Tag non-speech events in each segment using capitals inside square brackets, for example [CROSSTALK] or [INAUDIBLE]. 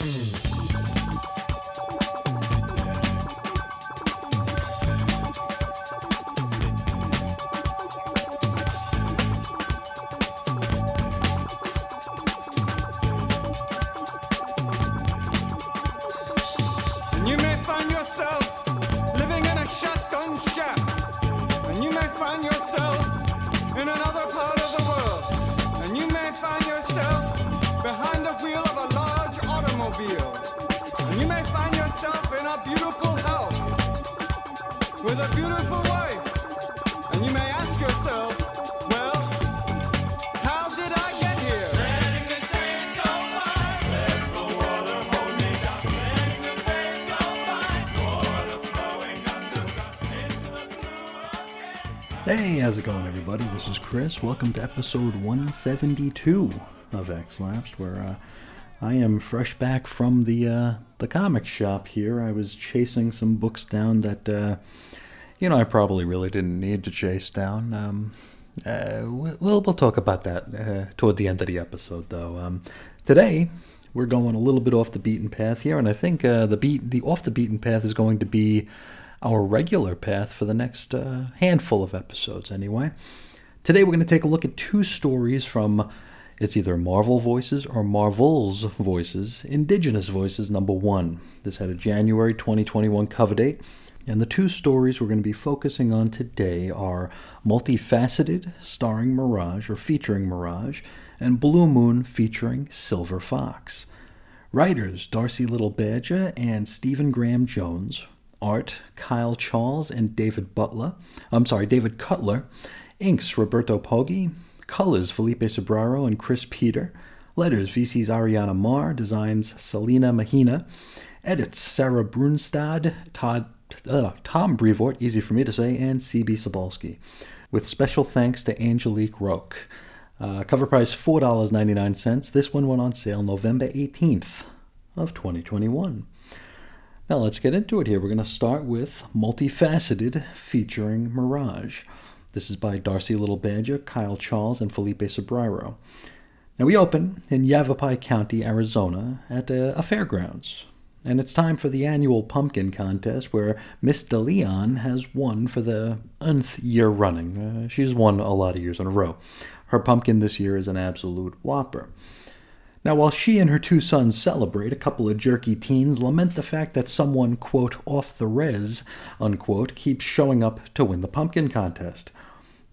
Mm-hmm. This is Chris. Welcome to episode 172 of X Lapsed, where uh, I am fresh back from the uh, the comic shop here. I was chasing some books down that, uh, you know, I probably really didn't need to chase down. Um, uh, we- we'll we'll talk about that uh, toward the end of the episode, though. Um, today we're going a little bit off the beaten path here, and I think uh, the beat the off the beaten path is going to be our regular path for the next handful of episodes, anyway. Today we're going to take a look at two stories from it's either Marvel Voices or Marvel's Voices, Indigenous Voices number one. This had a January 2021 cover date, and the two stories we're going to be focusing on today are Multifaceted, starring Mirage or featuring Mirage, and Blue Moon featuring Silver Fox. Writers Darcy Little Badger and Stephen Graham Jones. Art Kyle Charles and David Butler. I'm sorry, David Cutler. Inks Roberto Poggi. Colors Felipe Sobreiro and Chris Peter. Letters VC's Ariana Maher. Designs Selena Mahina. Edits Sarah Brunstad, Todd, uh, Tom Brevoort, easy for me to say, and CB Cebulski. With special thanks to Angelique Roque. Uh, cover price $4.99. This one went on sale November 18th of 2021. Now let's get into it here. We're going to start with Multifaceted featuring Mirage. This is by Darcy Little Badger, Kyle Charles, and Felipe Sobreiro. Now we open in Yavapai County, Arizona, at a, a fairgrounds. And it's time for the annual pumpkin contest where Miss DeLeon has won for the nth year running. Uh, she's won a lot of years in a row. Her pumpkin this year is an absolute whopper. Now, while she and her two sons celebrate, a couple of jerky teens lament the fact that someone, quote, off the res, unquote, keeps showing up to win the pumpkin contest.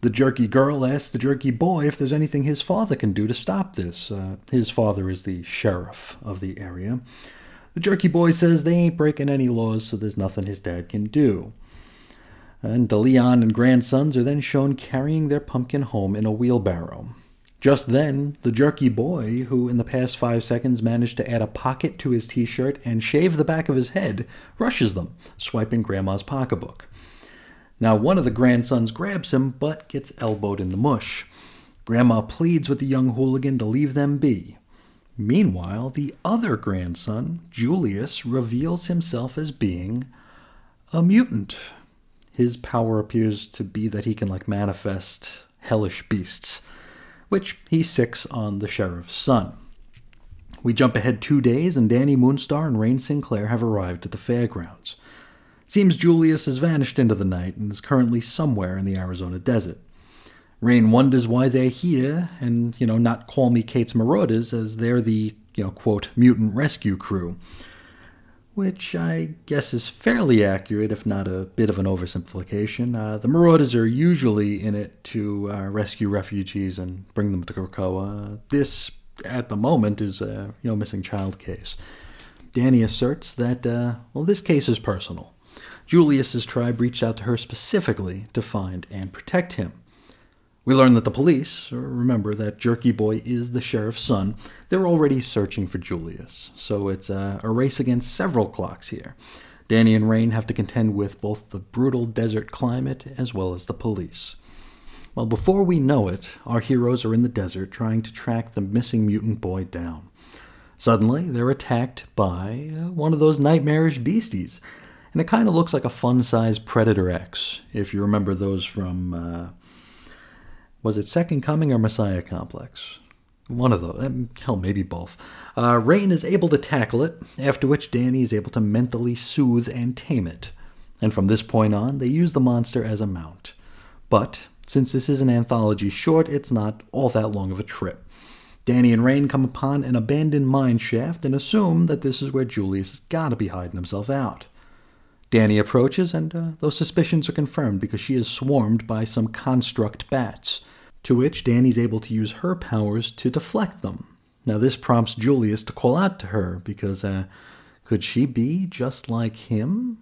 The jerky girl asks the jerky boy if there's anything his father can do to stop this. Uh, his father is the sheriff of the area. The jerky boy says they ain't breaking any laws, so there's nothing his dad can do. And DeLeon and grandsons are then shown carrying their pumpkin home in a wheelbarrow. Just then, the jerky boy, who in the past five seconds managed to add a pocket to his t shirt and shave the back of his head, rushes them, swiping Grandma's pocketbook. Now, one of the grandsons grabs him, but gets elbowed in the mush. Grandma pleads with the young hooligan to leave them be. Meanwhile, the other grandson, Julius, reveals himself as being a mutant. His power appears to be that he can, like, manifest hellish beasts which he sicks on the sheriff's son. We jump ahead two days, and Dani Moonstar and Rahne Sinclair have arrived at the fairgrounds. Seems Julius has vanished into the night and is currently somewhere in the Arizona desert. Rahne wonders why they're here, and, you know, not call me Kate's Marauders, as they're the, you know, quote, mutant rescue crew. Which I guess is fairly accurate, if not a bit of an oversimplification. Uh, the Marauders are usually in it to uh, rescue refugees and bring them to Krakoa. This, at the moment, is a you know missing child case. Dani asserts that uh, well, this case is personal. Julius's tribe reached out to her specifically to find and protect him. We learn that the police, remember that Jerky Boy is the sheriff's son, they're already searching for Julius. So it's a, a race against several clocks here. Dani and Rahne have to contend with both the brutal desert climate as well as the police. Well, before we know it, our heroes are in the desert trying to track the missing mutant boy down. Suddenly, they're attacked by uh, one of those nightmarish beasties, and it kind of looks like a fun sized Predator X, if you remember those from. Uh, was it Second Coming or Messiah Complex? One of those. um, Hell, maybe both. Uh, Rahne is able to tackle it, after which Dani is able to mentally soothe and tame it. And from this point on, they use the monster as a mount. But, since this is an anthology short, it's not all that long of a trip. Dani and Rahne come upon an abandoned mine shaft and assume that this is where Julius has got to be hiding himself out. Dani approaches, and uh, those suspicions are confirmed because she is swarmed by some construct bats, to which Dani's able to use her powers to deflect them. Now, this prompts Julius to call out to her because uh, could she be just like him?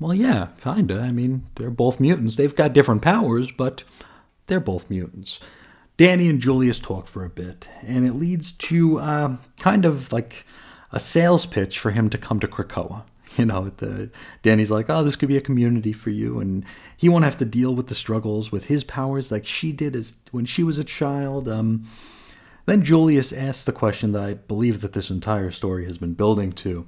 Well, yeah, kinda. I mean, they're both mutants. They've got different powers, but they're both mutants. Dani and Julius talk for a bit, and it leads to uh, kind of like a sales pitch for him to come to Krakoa. [LAUGHS] You know, the, Dani's like, oh, this could be a community for you, and he won't have to deal with the struggles with his powers like she did as when she was a child. Um, then Julius asks the question that I believe that this entire story has been building to.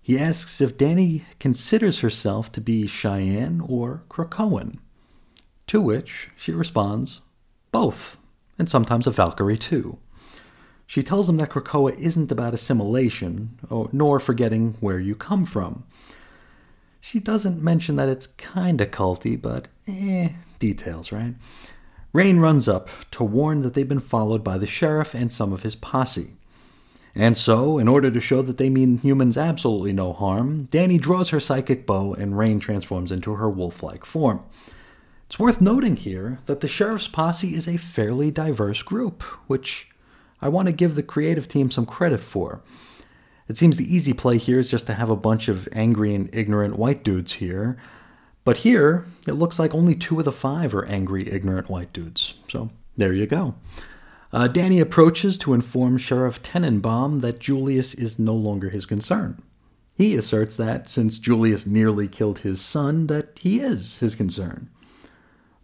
He asks if Dani considers herself to be Cheyenne or Krakoan. To which she responds, both, and sometimes a Valkyrie too. She tells him that Krakoa isn't about assimilation, or, nor forgetting where you come from. She doesn't mention that it's kinda culty, but eh, details, right? Rahne runs up to warn that they've been followed by the sheriff and some of his posse. And so, in order to show that they mean humans absolutely no harm, Dani draws her psychic bow and Rahne transforms into her wolf like form. It's worth noting here that the sheriff's posse is a fairly diverse group, which I want to give the creative team some credit for. It seems the easy play here is just to have a bunch of angry and ignorant white dudes here. But here, it looks like only two of the five are angry, ignorant white dudes. So there you go. Uh, Dani approaches to inform Sheriff Tenenbaum that Julius is no longer his concern. He asserts that, since Julius nearly killed his son, that he is his concern.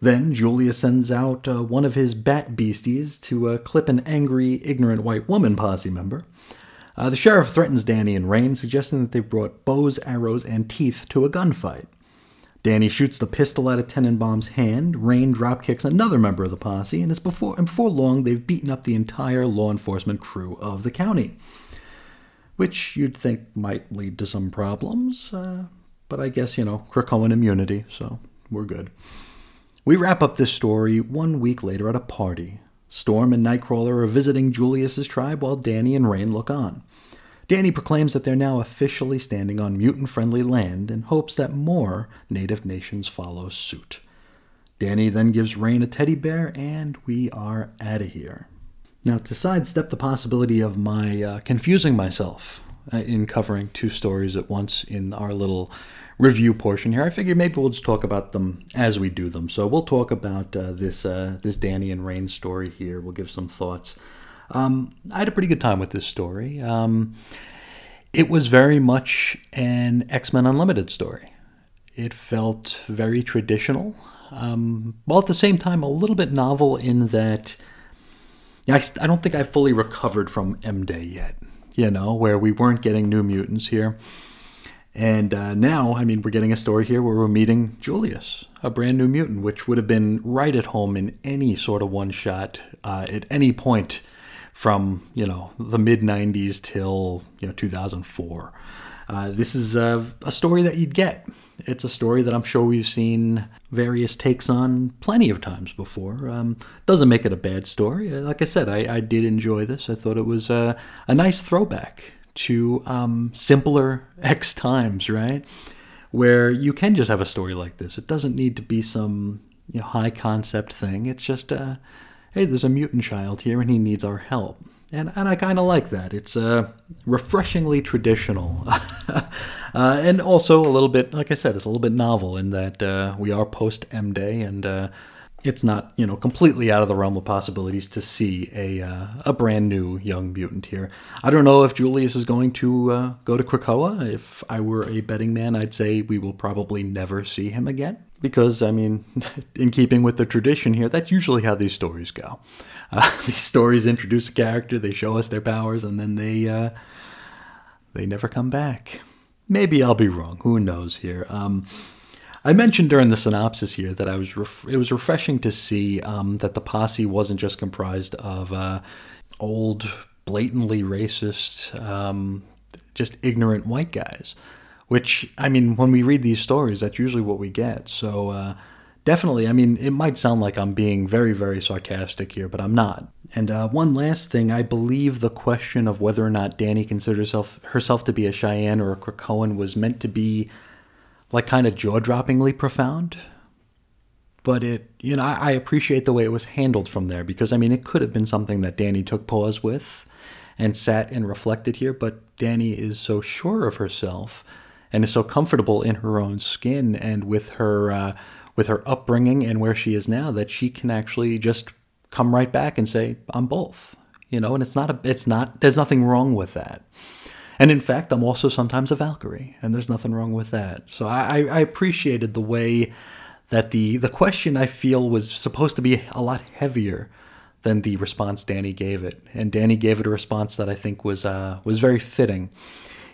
Then Julius sends out uh, one of his bat beasties to uh, clip an angry, ignorant white woman posse member. Uh, the sheriff threatens Dani and Rahne, suggesting that they brought bows, arrows, and teeth to a gunfight. Dani shoots the pistol out of Tenenbaum's hand. Rahne dropkicks another member of the posse, and, before, and before long, they've beaten up the entire law enforcement crew of the county. Which you'd think might lead to some problems, uh, but I guess, you know, Krakoan immunity, so we're good. We wrap up this story one week later at a party. Storm and Nightcrawler are visiting Julius's tribe while Dani and Rahne look on. Dani proclaims that they're now officially standing on mutant friendly land and hopes that more native nations follow suit. Dani then gives Rahne a teddy bear, and we are out of here. Now, to sidestep the possibility of my uh, confusing myself uh, in covering two stories at once in our little review portion here, I figured maybe we'll just talk about them as we do them. So we'll talk about uh, this uh, this Dani and Rahne story here. We'll give some thoughts. Um, I had a pretty good time with this story. Um, it was very much an X Men Unlimited story. It felt very traditional, um, while at the same time a little bit novel in that I, I don't think I fully recovered from M Day yet, you know, where we weren't getting new mutants here. And uh, now, I mean, we're getting a story here where we're meeting Julius, a brand new mutant, which would have been right at home in any sort of one shot uh, at any point from you know the mid '90s till you know 2004. Uh, this is a, a, story that you'd get. It's a story that I'm sure we've seen various takes on plenty of times before. Um, doesn't make it a bad story. Uh, like I said, I, I did enjoy this. I thought it was a, a nice throwback to um, simpler [LAUGHS] X times, right? Where you can just have a story like this. It doesn't need to be some you know, high concept thing. It's just a, hey, there's a mutant child here and he needs our help and and I kind of like that. It's uh, refreshingly traditional, [LAUGHS] uh, and also a little bit, like I said, it's a little bit novel in that uh, we are post M Day, and uh, it's not you know completely out of the realm of possibilities to see a uh, a brand new young mutant here. I don't know if Julius is going to uh, go to Krakoa. If I were a betting man, I'd say we will probably never see him again because I mean, [LAUGHS] in keeping with the tradition here, that's usually how these stories go. Uh, [LAUGHS] these stories introduce a character, they show us their powers, and then they uh, they never come back. Maybe I'll be wrong. Who knows here? Um, I mentioned during the synopsis here that I was ref- it was refreshing to see um, that the posse wasn't just comprised of uh, old, blatantly racist, um, just ignorant white guys. Which I mean, when we read these stories, that's usually what we get. So uh, definitely, I mean, it might sound like I'm being very, very sarcastic here, but I'm not. And uh, one last thing, I believe the question of whether or not Dani considers herself, herself to be a Cheyenne or a Krakoan was meant to be like kind of jaw-droppingly profound. But it, you know, I, I appreciate the way it was handled from there because I mean, it could have been something that Dani took pause with and sat and reflected here, but Dani is so sure of herself and is so comfortable in her own skin and with her uh, with her upbringing and where she is now that she can actually just come right back and say, "I'm both," you know. And it's not a, it's not. There's nothing wrong with that. And in fact, I'm also sometimes a Valkyrie, and there's nothing wrong with that. So I, I appreciated the way that the the question I feel was supposed to be a lot heavier than the response Dani gave it, and Dani gave it a response that I think was uh, was very fitting,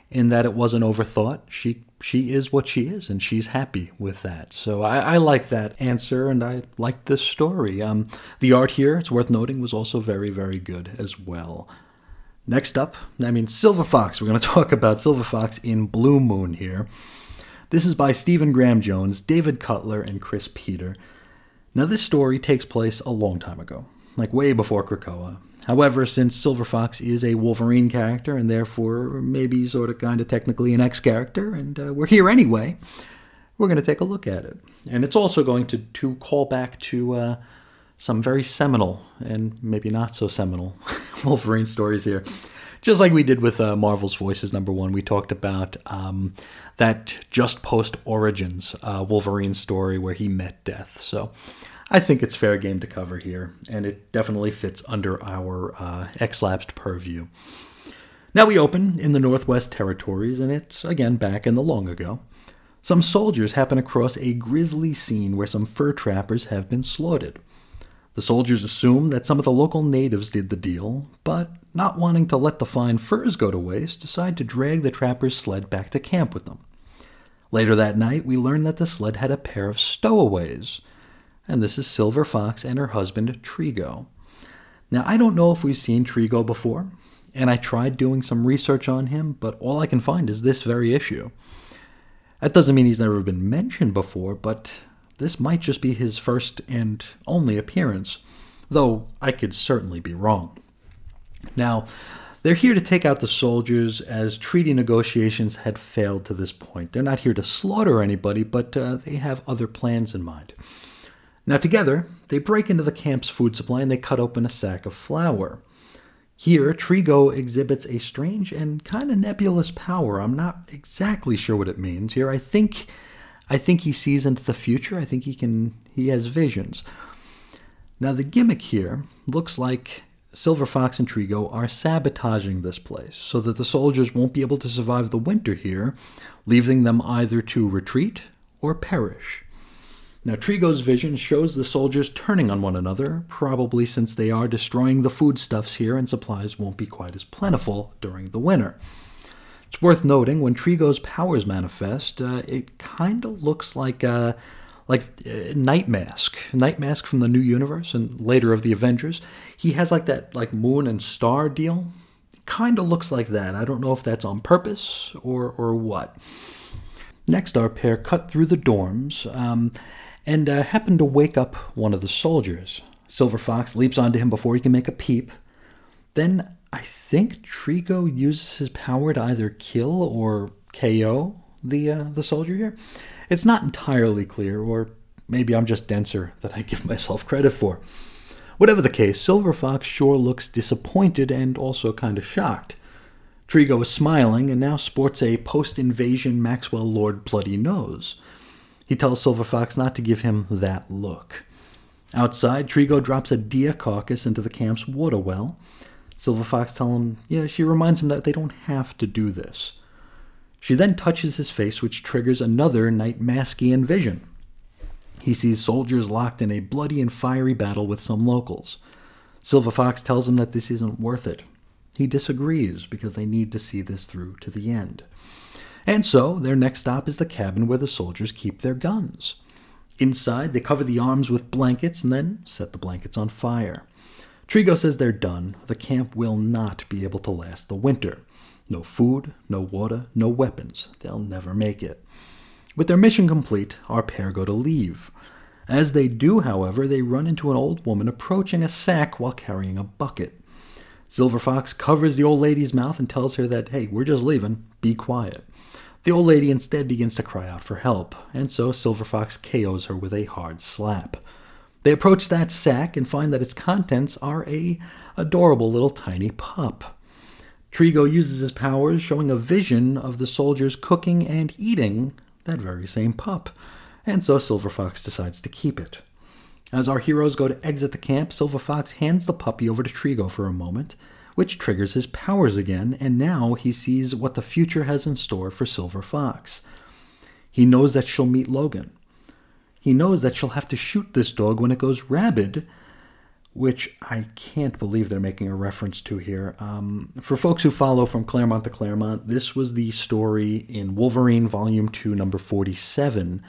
in that it wasn't overthought. She she is what she is, and she's happy with that. So I, I like that answer, and I like this story. Um, the art here, it's worth noting, was also very very good as well. Next up, I mean, Silver Fox. We're going [LAUGHS] to talk about Silver Fox in Blue Moon here. This is by Stephen Graham Jones, David Cutler, and Chris Peter. Now, this story takes place a long time ago, like way before Krakoa. However, since Silver Fox is a Wolverine character and therefore maybe sort of kind of technically an X character, and uh, we're here anyway, we're going to take a look at it. And it's also going to, to call back to uh, some very seminal and maybe not so seminal [LAUGHS] Wolverine stories here. Just like we did with uh, Marvel's Voices number one, we talked about um, that just post Origins uh, Wolverine story where he met death. So I think it's fair game to cover here, and it definitely fits under our uh, X-lapsed purview. Now we open in the Northwest Territories, and it's again back in the long ago. Some soldiers happen across a grisly scene where some fur trappers have been slaughtered. The soldiers assume that some of the local natives did the deal, but not wanting to let the fine furs go to waste, decide to drag the trapper's sled back to camp with them. Later that night, we learn that the sled had a pair of stowaways, and this is Silver Fox and her husband, Trigo. Now, I don't know if we've seen Trigo before, and I tried doing some research on him, but all I can find is this very issue. That doesn't mean he's never been mentioned before, but this might just be his first and only appearance, though I could certainly be wrong. Now, they're here to take out the soldiers as treaty negotiations had failed to this point. They're not here to slaughter anybody, but uh, they have other plans in mind. Now, together, they break into the camp's food supply and they cut open a sack of flour. Here, Trigo exhibits a strange and kind of nebulous power. I'm not exactly sure what it means. Here, I think I think he sees into the future. I think he can he has visions. Now the gimmick here looks like Silver Fox and Trigo are sabotaging this place so that the soldiers won't be able to survive the winter here, leaving them either to retreat or perish. Now, Trigo's vision shows the soldiers turning on one another, probably since they are destroying the foodstuffs here and supplies won't be quite as plentiful during the winter. It's worth noting when Trigo's powers manifest, uh, it kind of looks like uh, like uh, Night Mask, Night Mask from the New Universe and later of the Avengers. He has like that like moon and star deal. Kind of looks like that. I don't know if that's on purpose or or what. Next, our pair cut through the dorms um, and uh, happen to wake up one of the soldiers. Silver Fox leaps onto him before he can make a peep. Then I think Trigo uses his power to either kill or KO the uh, the soldier here. It's not entirely clear, or maybe I'm just denser than I give [LAUGHS] myself credit for. Whatever the case, Silver Fox sure looks disappointed and also kind of shocked. Trigo is smiling and now sports a post invasion Maxwell Lord bloody nose. He tells Silver Fox not to give him that look. Outside, Trigo drops a deer carcass into the camp's water well. Silver Fox tells him, yeah, she reminds him that they don't have to do this. She then touches his face, which triggers another Night Maskian vision. He sees soldiers locked in a bloody and fiery battle with some locals. Silver Fox tells him that this isn't worth it. He disagrees because they need to see this through to the end. And so, their next stop is the cabin where the soldiers keep their guns. Inside, they cover the arms with blankets and then set the blankets on fire. Trigo says they're done. The camp will not be able to last the winter. No food, no water, no weapons. They'll never make it. With their mission complete, our pair go to leave. As they do, however, they run into an old woman approaching a sack while carrying a bucket. Silver Fox covers the old lady's mouth and tells her that, hey, we're just leaving, be quiet. The old lady instead begins to cry out for help, and so Silver Fox KOs her with a hard slap. They approach that sack and find that its contents are a adorable little tiny pup. Trigo uses his powers, showing a vision of the soldiers cooking and eating that very same pup, and so Silver Fox decides to keep it. As our heroes go to exit the camp, Silver Fox hands the puppy over to Trigo for a moment, which triggers his powers again, and now he sees what the future has in store for Silver Fox. He knows that she'll meet Logan. He knows that she'll have to shoot this dog when it goes rabid, which I can't believe they're making a reference to here. Um, for folks who follow from Claremont to Claremont, this was the story in Wolverine Volume 2, number 47,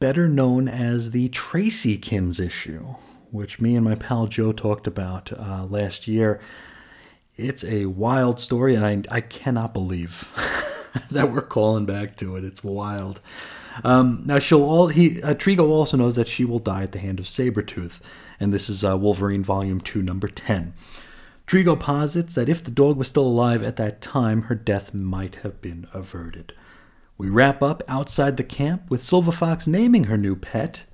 better known as the Tracy Tracykins issue, which me and my pal Joe talked about uh, last year. It's a wild story, and I, I cannot believe [LAUGHS] that we're calling back to it. It's wild. Um, now she'll all he uh, Trigo also knows that she will die at the hand of Sabretooth, and this is uh, Wolverine Volume Two, Number Ten. Trigo posits that if the dog was still alive at that time, her death might have been averted. We wrap up outside the camp with Silver Fox naming her new pet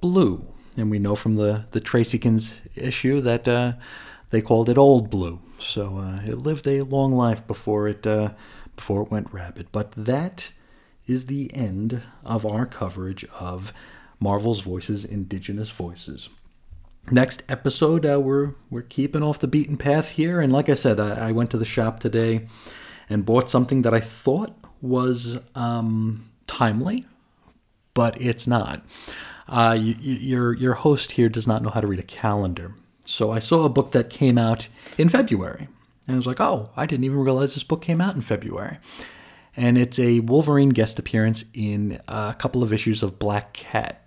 Blue, and we know from the the Tracykins issue that uh, they called it Old Blue. So uh, it lived a long life before it uh, before it went rabid. But that is the end of our coverage of Marvel's Voices, Indigenous Voices. Next episode, uh, we're we're keeping off the beaten path here, and like I said, I, I went to the shop today and bought something that I thought was um, timely, but it's not. Uh, you, your your host here does not know how to read a calendar. So I saw a book that came out in February. And I was like, oh, I didn't even realize this book came out in February. And it's a Wolverine guest appearance in a couple of issues of Black Cat.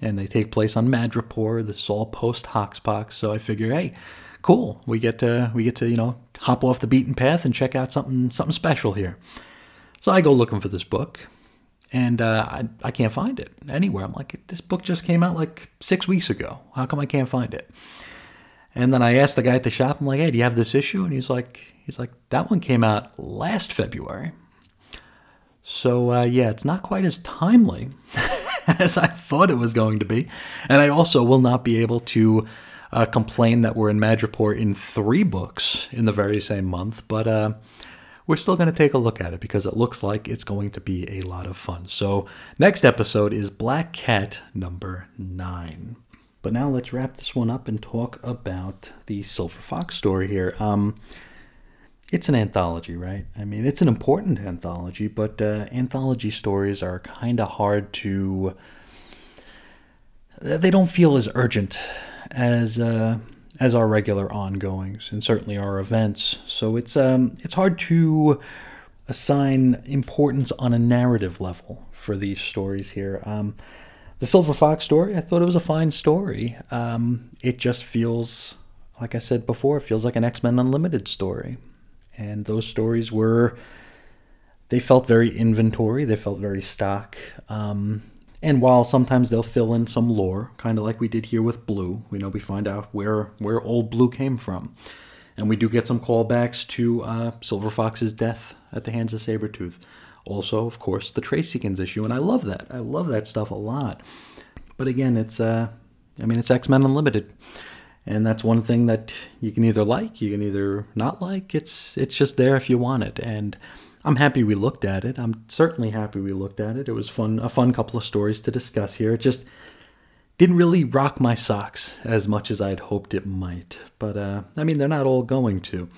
And they take place on Madripoor. This is all post Hoxpox. So I figure, hey, cool. We get to we get to, you know, hop off the beaten path and check out something something special here. So I go looking for this book and uh, I, I can't find it anywhere. I'm like, this book just came out like six weeks ago. How come I can't find it? And then I asked the guy at the shop, I'm like, hey, do you have this issue? And he's like, he's like, that one came out last February. So uh, yeah, it's not quite as timely [LAUGHS] as I thought it was going to be. And I also will not be able to uh, complain that we're in Madripoor in three books in the very same month, but uh, we're still going to take a look at it because it looks like it's going to be a lot of fun. So next episode is Black Cat number nine. But now let's wrap this one up and talk about the Silver Fox story here. Um, it's an anthology, right? I mean, it's an important anthology, but uh, anthology stories are kind of hard to. They don't feel as urgent as uh, as our regular ongoings, and certainly our events. So it's um, it's hard to assign importance on a narrative level for these stories here. Um, the Silver Fox story, I thought it was a fine story. Um, it just feels, like I said before, it feels like an X Men Unlimited story. And those stories were, they felt very inventory, they felt very stock. Um, and while sometimes they'll fill in some lore, kind of like we did here with Blue, we know we find out where, where old Blue came from. And we do get some callbacks to uh, Silver Fox's death at the hands of Sabretooth. Also, of course, the Tracykins issue, and I love that. I love that stuff a lot. But again, it's uh, I mean, it's X Men Unlimited, and that's one thing that you can either like, you can either not like. It's it's just there if you want it, and I'm happy we looked at it. I'm certainly happy we looked at it. It was fun, a fun couple of stories to discuss here. It just didn't really rock my socks as much as I'd hoped it might. But uh, I mean, they're not all going to.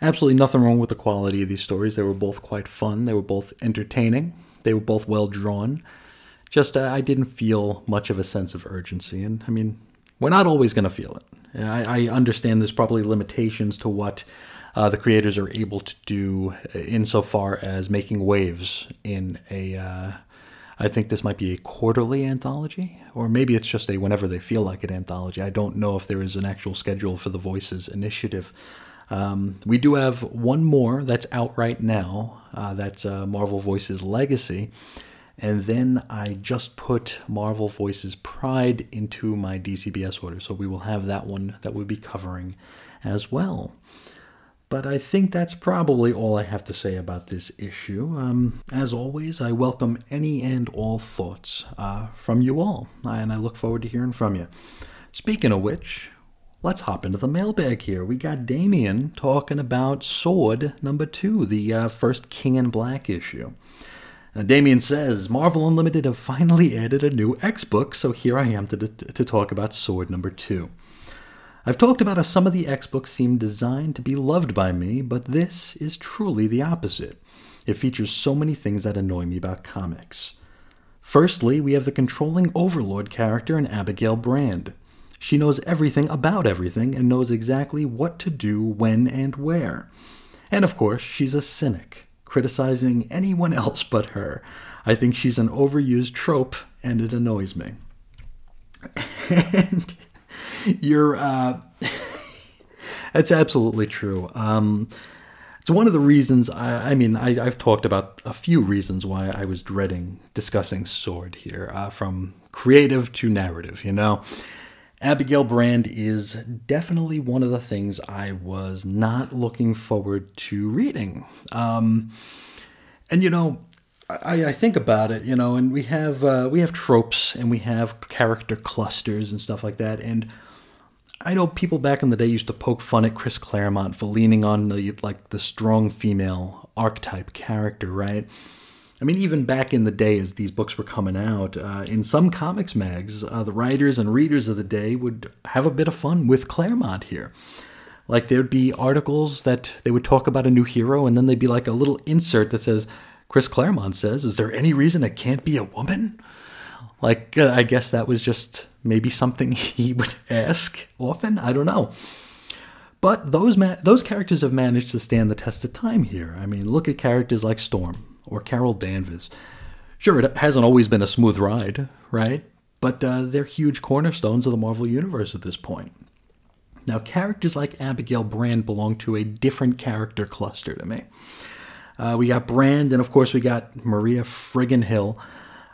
Absolutely nothing wrong with the quality of these stories. They were both quite fun. They were both entertaining. They were both well drawn. Just uh, I didn't feel much of a sense of urgency, and I mean, we're not always going to feel it. I, I, understand there's probably limitations to what uh, the creators are able to do insofar as making waves in a. Uh, I think this might be a quarterly anthology, or maybe it's just a whenever they feel like it anthology. I don't know if there is an actual schedule for the Voices initiative. Um, we do have one more that's out right now. Uh, that's uh, Marvel Voices Legacy. And then I just put Marvel Voices Pride into my DCBS order. So we will have that one that we'll be covering as well. But I think that's probably all I have to say about this issue. Um, as always, I welcome any and all thoughts uh, from you all, and I look forward to hearing from you. Speaking of which, let's hop into the mailbag here. We got Damien talking about Sword number two, the uh, first King in Black issue. Uh, Damien says Marvel Unlimited have finally added a new X book, so here I am to, to talk about Sword number two. I've talked about how some of the X books seem designed to be loved by me, but this is truly the opposite. It features so many things that annoy me about comics. Firstly, we have the controlling overlord character in Abigail Brand. She knows everything about everything and knows exactly what to do, when, and where. And of course, she's a cynic criticizing anyone else but her. I think she's an overused trope, and it annoys me. and you're, uh, [LAUGHS] that's absolutely true. Um, it's one of the reasons, I, I mean, I, have talked about a few reasons why I was dreading discussing Sword here, uh, from creative to narrative, you know? Abigail Brand is definitely one of the things I was not looking forward to reading. Um, and you know, I, I, think about it, you know, and we have uh, we have tropes and we have character clusters and stuff like that. And I know people back in the day used to poke fun at Chris Claremont for leaning on the like the strong female archetype character, right? I mean, even back in the day, as these books were coming out, uh, in some comics mags, uh, the writers and readers of the day would have a bit of fun with Claremont here. Like, there'd be articles that they would talk about a new hero, and then they'd be like a little insert that says, Chris Claremont says, Is there any reason it can't be a woman? Like, uh, I guess that was just maybe something [LAUGHS] he would ask often. I don't know. But those ma- those characters have managed to stand the test of time here. I mean, look at characters like Storm, or Carol Danvers. Sure, it hasn't always been a smooth ride, right? But uh, they're huge cornerstones of the Marvel Universe at this point. Now, characters like Abigail Brand belong to a different character cluster to me. Uh, we got Brand, and of course, we got Maria Friggin Hill.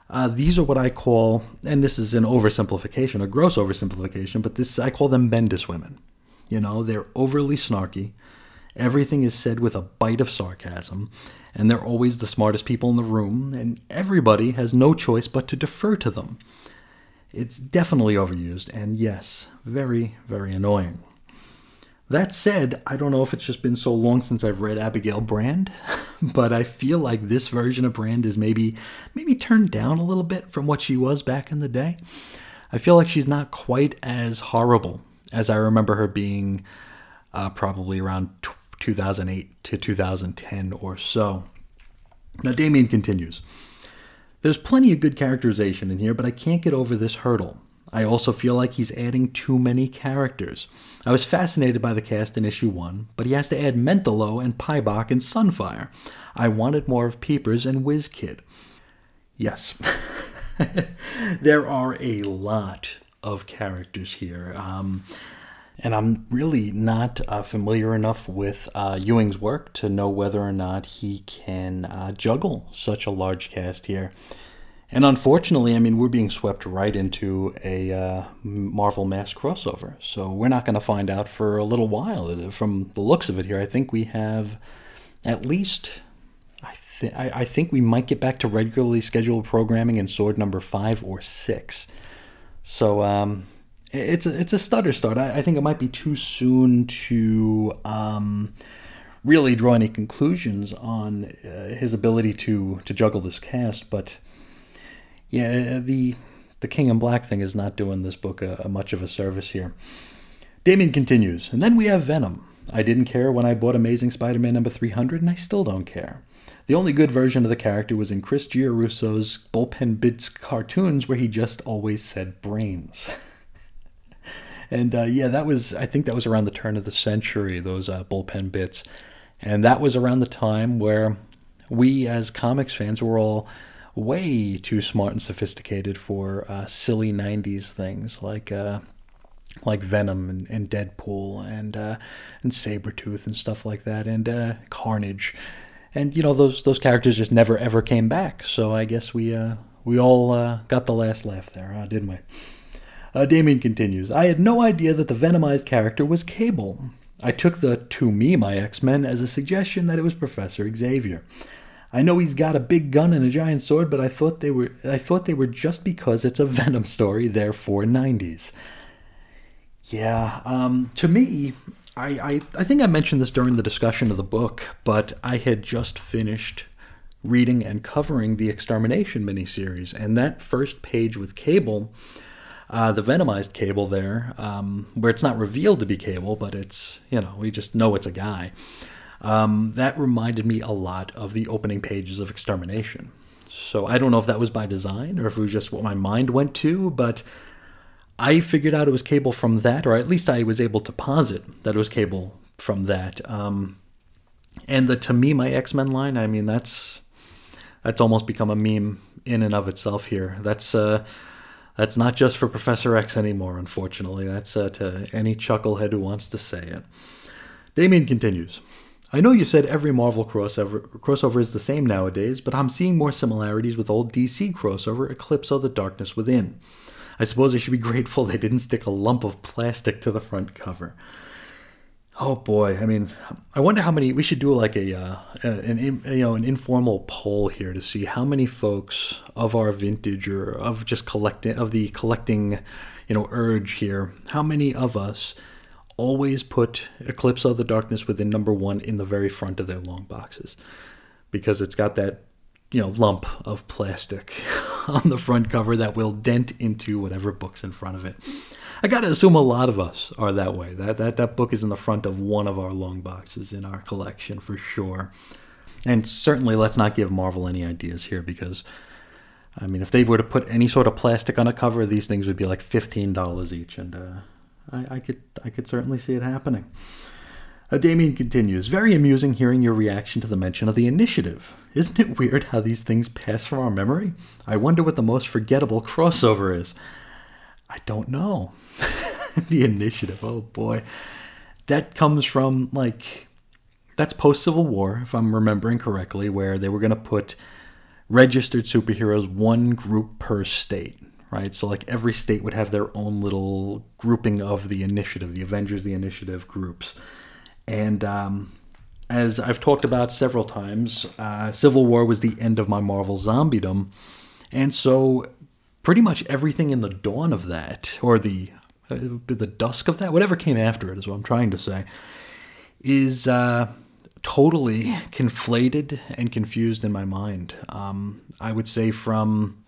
Uh, these are what I call, and this is an oversimplification, a gross oversimplification, but this I call them Bendis women. You know, they're overly snarky. Everything is said with a bite of sarcasm, and they're always the smartest people in the room, and everybody has no choice but to defer to them. It's definitely overused, and yes, very, very annoying. That said, I don't know if it's just been so long since I've read Abigail Brand, [LAUGHS] but I feel like this version of Brand is maybe maybe turned down a little bit from what she was back in the day. I feel like she's not quite as horrible as I remember her being uh, probably around 2008 to 2010 or so. Now, Damien continues. There's plenty of good characterization in here, but I can't get over this hurdle. I also feel like he's adding too many characters. I was fascinated by the cast in issue 1, but he has to add Mentallo and Paibok and Sunfire. I wanted more of Peepers and WizKid. Yes, [LAUGHS] there are a lot of characters here. Um, and I'm really not uh, familiar enough with uh, Ewing's work to know whether or not he can uh, juggle such a large cast here. And unfortunately, I mean, we're being swept right into a uh, Marvel Mass crossover. So we're not going to find out for a little while. From the looks of it here, I think we have at least. I, th- I think we might get back to regularly scheduled programming in Sword number five or six. So um, it's a, it's a stutter start. I, I, think it might be too soon to um, really draw any conclusions on uh, his ability to to juggle this cast. But yeah, the the King in Black thing is not doing this book a, a much of a service here. Damien continues, and then we have Venom. I didn't care when I bought Amazing Spider-Man number 300, and I still don't care. The only good version of the character was in Chris Giarrusso's Bullpen Bits cartoons, where he just always said brains. [LAUGHS] and uh, yeah, that was I think that was around the turn of the century. Those uh, bullpen bits, and that was around the time where we as comics fans were all way too smart and sophisticated for uh, silly '90s things like uh, like Venom and, and Deadpool and uh, and Sabretooth and stuff like that, and uh, Carnage, and you know those those characters just never ever came back. So I guess we uh, we all uh, got the last laugh there, huh, didn't we? Uh, Damien continues. I had no idea that the Venomized character was Cable. I took the "To me, my X-Men" as a suggestion that it was Professor Xavier. I know he's got a big gun and a giant sword, but I thought they were I thought they were just because it's a Venom story, therefore 90s. Yeah, um, to me, I, I, I think I mentioned this during the discussion of the book, but I had just finished reading and covering the Extermination miniseries, and that first page with Cable, uh, the Venomized Cable there, um, where it's not revealed to be Cable, but it's, you know, we just know it's a guy. Um, that reminded me a lot of the opening pages of Extermination. So I don't know if that was by design or if it was just what my mind went to, but I figured out it was cable from that, or at least I was able to posit that it was cable from that. Um, and the to me my X Men line, I mean that's that's almost become a meme in and of itself here. That's uh, that's not just for Professor X anymore, unfortunately. That's uh, to any chucklehead who wants to say it. Damien continues. I know you said every Marvel crossover, crossover is the same nowadays, but I'm seeing more similarities with old DC crossover Eclipso the Darkness Within. I suppose I should be [LAUGHS] grateful they didn't stick a lump of plastic to the front cover. Oh boy, I mean, I wonder how many. We should do like a uh, an you know an informal poll here to see how many folks of our vintage or of just collecting of the collecting, you know, urge here. How many of us always put Eclipso the Darkness within number one in the very front of their long boxes because it's got that you know lump of plastic [LAUGHS] on the front cover that will dent into whatever book's in front of it. I got to assume a lot of us are that way. That that that book is in the front of one of our long boxes in our collection for sure. And certainly, let's not give Marvel any ideas here because, I mean, if they were to put any sort of plastic on a cover, these things would be like fifteen dollars each, and uh, I, I could I could certainly see it happening. Uh, Damien continues, very amusing hearing your reaction to the mention of the initiative. Isn't it weird how these things pass from our memory? I wonder what the most forgettable crossover is. I don't know. [LAUGHS] the initiative, oh boy. That comes from, like, that's post Civil War, if I'm remembering correctly, where they were going to put registered superheroes one group per state, right? So, like, every state would have their own little grouping of the initiative, the Avengers, the initiative groups. And um, as I've talked about several times, uh, Civil War was the end of my Marvel zombiedom. And so pretty much everything in the dawn of that, or the uh, the dusk of that, whatever came after it, is what I'm trying to say, is uh, totally conflated and confused in my mind. Um, I would say from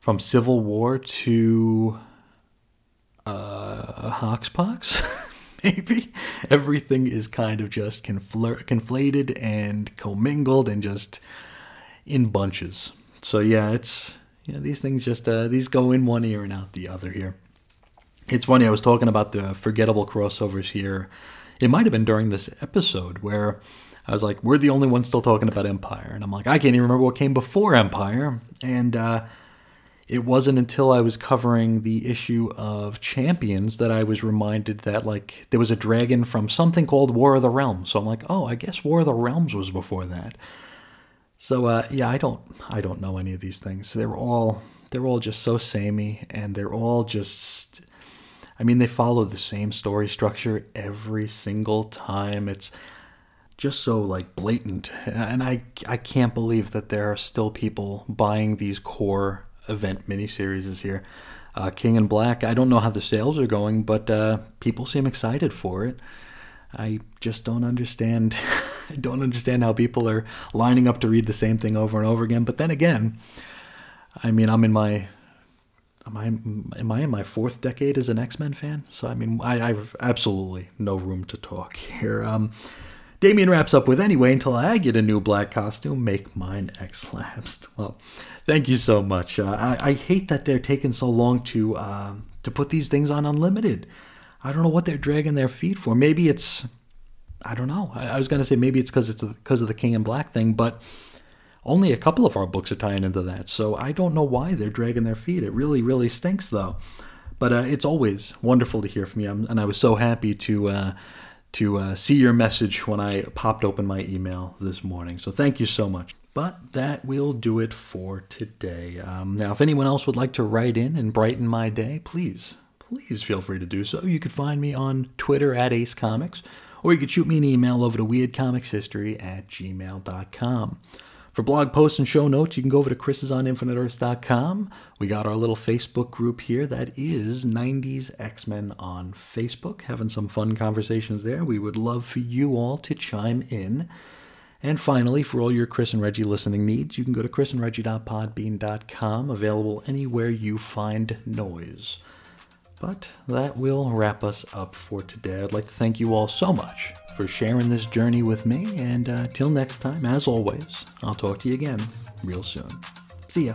from Civil War to uh, Hoxpox. [LAUGHS] maybe everything is kind of just confl- conflated and commingled and just in bunches. So yeah, it's yeah, these things just uh, these go in one ear and out the other here. It's funny. I was talking about the forgettable crossovers here. It might have been during this episode where I was like, "We're the only ones still talking about Empire," and I'm like, "I can't even remember what came before Empire." And uh, it wasn't until I was covering the issue of Champions that I was reminded that like there was a dragon from something called War of the Realms. So I'm like, oh, I guess War of the Realms was before that. So uh, yeah, I don't I don't know any of these things. They're all they're all just so samey, and they're all just. I mean, they follow the same story structure every single time. It's just so like blatant, and I I can't believe that there are still people buying these core event miniseries is here. Uh, King in Black. I don't know how the sales are going, but uh, people seem excited for it. I just don't understand. [LAUGHS] I [LAUGHS] don't understand how people are lining up to read the same thing over and over again. But then again, I mean, I'm in my am I am I in my fourth decade as an X Men fan? So I mean, I, have absolutely no room to talk [LAUGHS] here. Um, Damien wraps up with anyway. Until I get a new black costume, make mine X lapsed. [LAUGHS] Well, Thank you so much. Uh, I, I, hate that they're taking so long to uh, to put these things on unlimited. I don't know what they're dragging their feet for. Maybe it's, I don't know. I, I was to say maybe it's because it's because of the King in Black thing, but only a couple of our books are tying into that. So I don't know why they're dragging their feet. It really, really stinks, though. But uh, it's always wonderful to hear from you, and I was so happy to uh, to uh, see your message when I popped open my email this morning. So thank you so much. But that will do it for today. Um, now, if anyone else would like to write in and brighten my day, please, please feel free to do so. You could find me on Twitter at Ace Comics, or you could shoot me an email over to weirdcomicshistory at gmail.com. For blog posts and show notes, you can go over to chrisisoninfiniteearths.com. We got our little Facebook group here that is 90s X-Men on Facebook, having some fun conversations there. We would love for you all to chime in. And finally, for all your Chris and Reggie listening needs, you can go to chrisandreggie.podbean.com, available anywhere you find noise. But that will wrap us up for today. I'd like to thank you all so much for sharing this journey with me, and uh, till next time, as always, I'll talk to you again real soon. See ya.